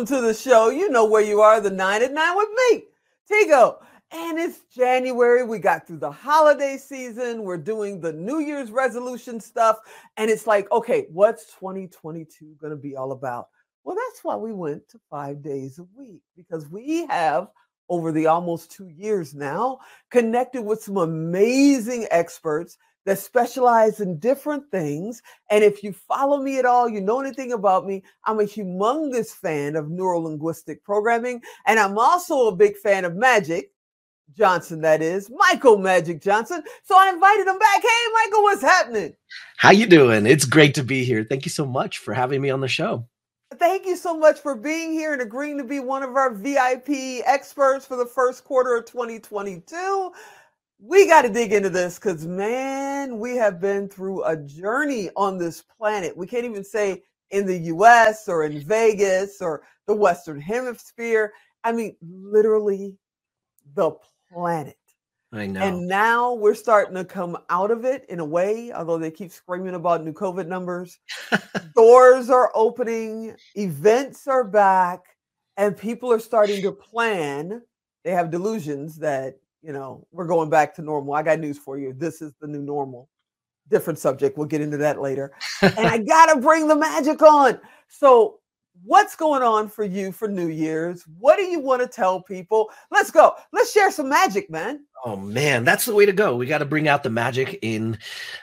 Welcome to the show. You know where you are, the nine at nine with me, Tigo. And it's January. We got through the holiday season. We're doing the New Year's resolution stuff. And it's like, okay, what's 2022 going to be all about? Well, that's why we went to five days a week because we have, over the almost two years now, connected with some amazing experts that specialize in different things. And if you follow me at all, you know anything about me, I'm a humongous fan of neurolinguistic programming. And I'm also a big fan of magic. Johnson, that is Michael Magic Johnson. So I invited him back. Hey, Michael, what's happening? How you doing? It's great to be here. Thank you so much for having me on the show. Thank you so much for being here and agreeing to be one of our VIP experts for the first quarter of 2022 we got to dig into this because, man, we have been through a journey on this planet. We can't even say in the US or in Vegas or the Western Hemisphere. I mean, literally the planet. I know. And now we're starting to come out of it in a way, although they keep screaming about new COVID numbers. Doors are opening, events are back, and people are starting to plan. They have delusions that you know, we're going back to normal. I got news for you. This is the new normal. Different subject. We'll get into that later. and I got to bring the magic on. So, what's going on for you for New Year's? What do you want to tell people? Let's go. Let's share some magic, man. Oh man, that's the way to go. We got to bring out the magic in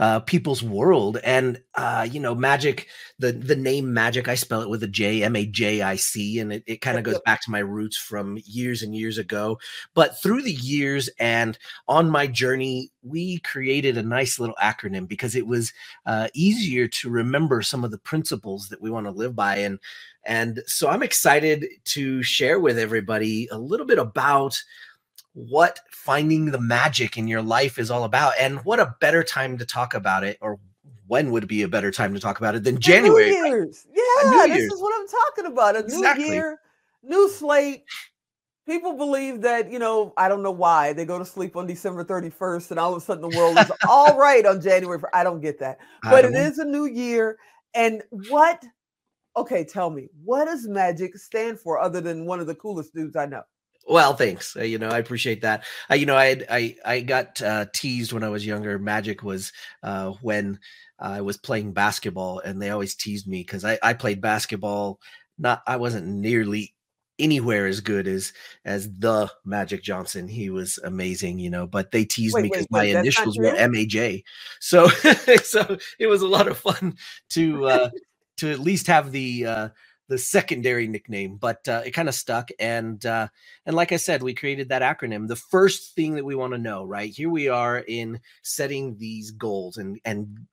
uh, people's world, and uh, you know, magic. The the name magic, I spell it with a J, M A J I C, and it, it kind of goes back to my roots from years and years ago. But through the years and on my journey, we created a nice little acronym because it was uh, easier to remember some of the principles that we want to live by, and and so I'm excited to share with everybody a little bit about what finding the magic in your life is all about. And what a better time to talk about it, or when would be a better time to talk about it than January? New Year's. Right? Yeah, New this Year's. is what I'm talking about. A exactly. new year, new slate. People believe that, you know, I don't know why they go to sleep on December 31st and all of a sudden the world is all right on January. I don't get that. But it is a new year. And what, okay, tell me, what does magic stand for other than one of the coolest dudes I know? Well, thanks. Uh, you know, I appreciate that. Uh, you know, I had, I I got uh, teased when I was younger. Magic was uh, when I was playing basketball, and they always teased me because I I played basketball. Not I wasn't nearly anywhere as good as as the Magic Johnson. He was amazing, you know. But they teased wait, me because my initials were MAJ. So so it was a lot of fun to uh, to at least have the uh, the secondary nickname, but uh, it kind of stuck. And uh, and like I said, we created that acronym. The first thing that we want to know, right here, we are in setting these goals and and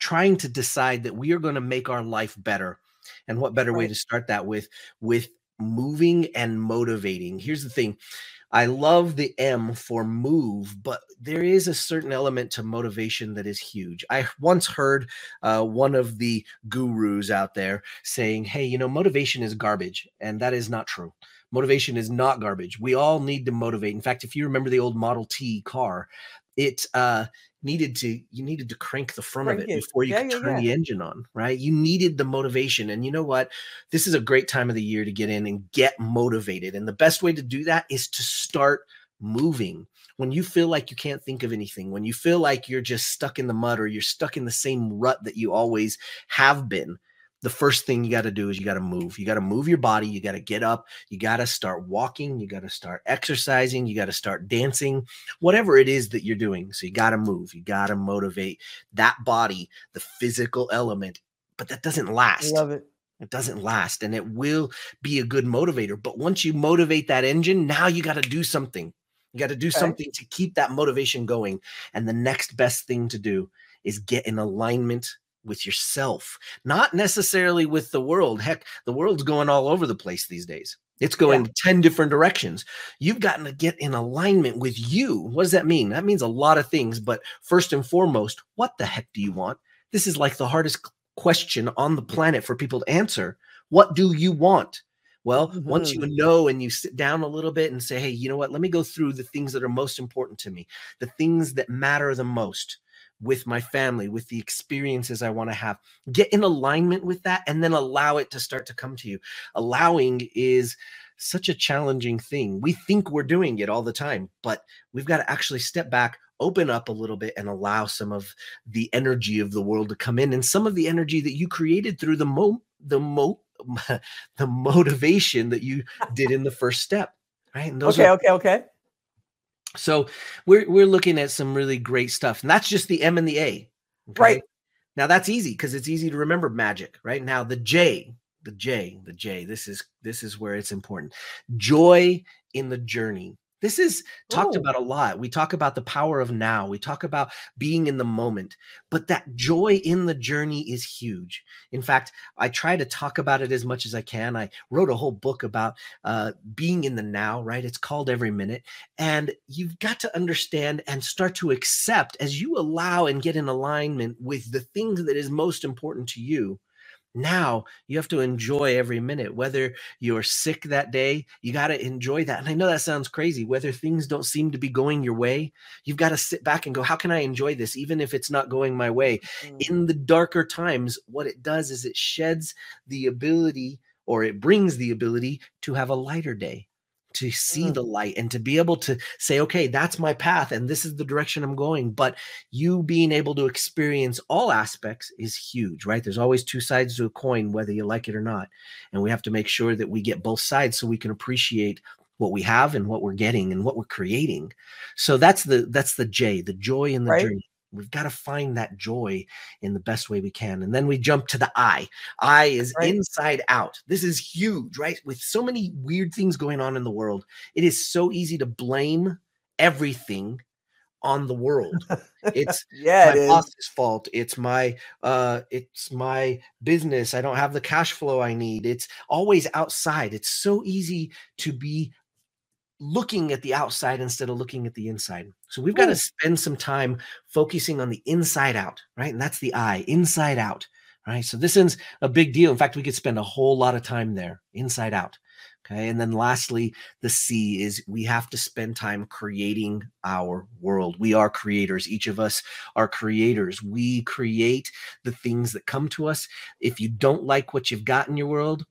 trying to decide that we are going to make our life better. And what better right. way to start that with with moving and motivating? Here's the thing. I love the M for move, but there is a certain element to motivation that is huge. I once heard uh, one of the gurus out there saying, Hey, you know, motivation is garbage. And that is not true. Motivation is not garbage. We all need to motivate. In fact, if you remember the old Model T car, it uh, needed to you needed to crank the front crank of it, it, before you yeah, could yeah, turn yeah. the engine on right? You needed the motivation and you know what? This is a great time of the year to get in and get motivated and the best way to do that is to start moving. When you feel like you can't think of anything when you feel like you're just stuck in the mud or you're stuck in the same rut that you always have been the first thing you got to do is you got to move. You got to move your body. You got to get up. You got to start walking. You got to start exercising. You got to start dancing, whatever it is that you're doing. So you got to move. You got to motivate that body, the physical element. But that doesn't last. I love it. It doesn't last and it will be a good motivator. But once you motivate that engine, now you got to do something. You got to do okay. something to keep that motivation going. And the next best thing to do is get in alignment with yourself, not necessarily with the world. Heck, the world's going all over the place these days. It's going yeah. 10 different directions. You've gotten to get in alignment with you. What does that mean? That means a lot of things. But first and foremost, what the heck do you want? This is like the hardest question on the planet for people to answer. What do you want? Well, mm-hmm. once you mm-hmm. know and you sit down a little bit and say, hey, you know what? Let me go through the things that are most important to me, the things that matter the most with my family, with the experiences I want to have. Get in alignment with that and then allow it to start to come to you. Allowing is such a challenging thing. We think we're doing it all the time, but we've got to actually step back, open up a little bit, and allow some of the energy of the world to come in and some of the energy that you created through the mo the mo the motivation that you did in the first step. Right. And those okay, are, okay, okay. So we're we're looking at some really great stuff, and that's just the M and the A. Okay? Right. Now that's easy because it's easy to remember magic. Right now, the J, the J, the J. This is this is where it's important. Joy in the journey. This is talked oh. about a lot. We talk about the power of now. We talk about being in the moment, but that joy in the journey is huge. In fact, I try to talk about it as much as I can. I wrote a whole book about uh, being in the now, right? It's called Every Minute. And you've got to understand and start to accept as you allow and get in alignment with the things that is most important to you now you have to enjoy every minute whether you're sick that day you got to enjoy that and i know that sounds crazy whether things don't seem to be going your way you've got to sit back and go how can i enjoy this even if it's not going my way mm-hmm. in the darker times what it does is it sheds the ability or it brings the ability to have a lighter day to see mm. the light and to be able to say, okay, that's my path and this is the direction I'm going. But you being able to experience all aspects is huge, right? There's always two sides to a coin, whether you like it or not. And we have to make sure that we get both sides so we can appreciate what we have and what we're getting and what we're creating. So that's the that's the J, the joy in the right. journey. We've got to find that joy in the best way we can. And then we jump to the I. I is right. inside out. This is huge, right? With so many weird things going on in the world, it is so easy to blame everything on the world. It's yeah, my boss's fault. It's my uh it's my business. I don't have the cash flow I need. It's always outside. It's so easy to be looking at the outside instead of looking at the inside. So we've got to spend some time focusing on the inside out, right? And that's the I, inside out, right? So this is a big deal. In fact, we could spend a whole lot of time there, inside out. Okay. And then lastly, the C is we have to spend time creating our world. We are creators. Each of us are creators. We create the things that come to us. If you don't like what you've got in your world,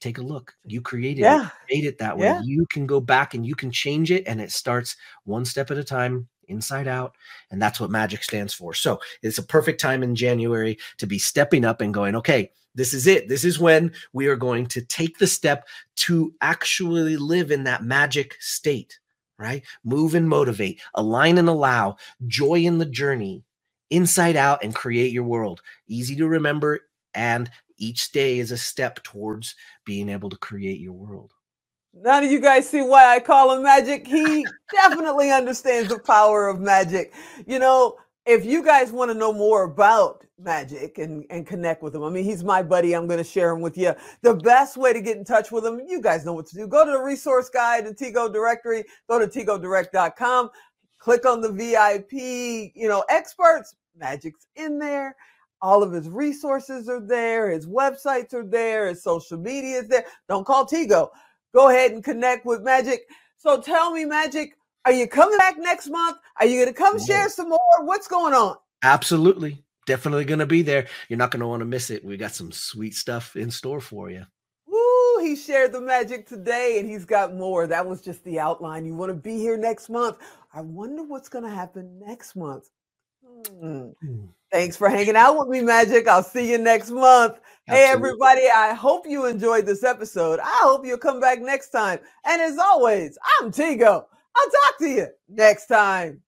take a look. You created yeah. it, made it that way. Yeah. You can go back and you can change it, and it starts one step at a time, inside out. And that's what magic stands for. So it's a perfect time in January to be stepping up and going, okay, this is it. This is when we are going to take the step to actually live in that magic state, right? Move and motivate, align and allow, joy in the journey, inside out, and create your world. Easy to remember and each day is a step towards being able to create your world. Now do you guys see why I call him magic? He definitely understands the power of magic. You know, if you guys want to know more about magic and, and connect with him, I mean, he's my buddy. I'm going to share him with you. The best way to get in touch with him, you guys know what to do. Go to the resource guide and Tigo directory, go to tigodirect.com, click on the VIP, you know, experts, magic's in there. All of his resources are there. His websites are there. His social media is there. Don't call Tigo. Go ahead and connect with Magic. So tell me, Magic, are you coming back next month? Are you going to come share some more? What's going on? Absolutely. Definitely going to be there. You're not going to want to miss it. We got some sweet stuff in store for you. Woo, he shared the magic today and he's got more. That was just the outline. You want to be here next month. I wonder what's going to happen next month. Hmm. hmm. Thanks for hanging out with me, Magic. I'll see you next month. Absolutely. Hey, everybody. I hope you enjoyed this episode. I hope you'll come back next time. And as always, I'm Tigo. I'll talk to you next time.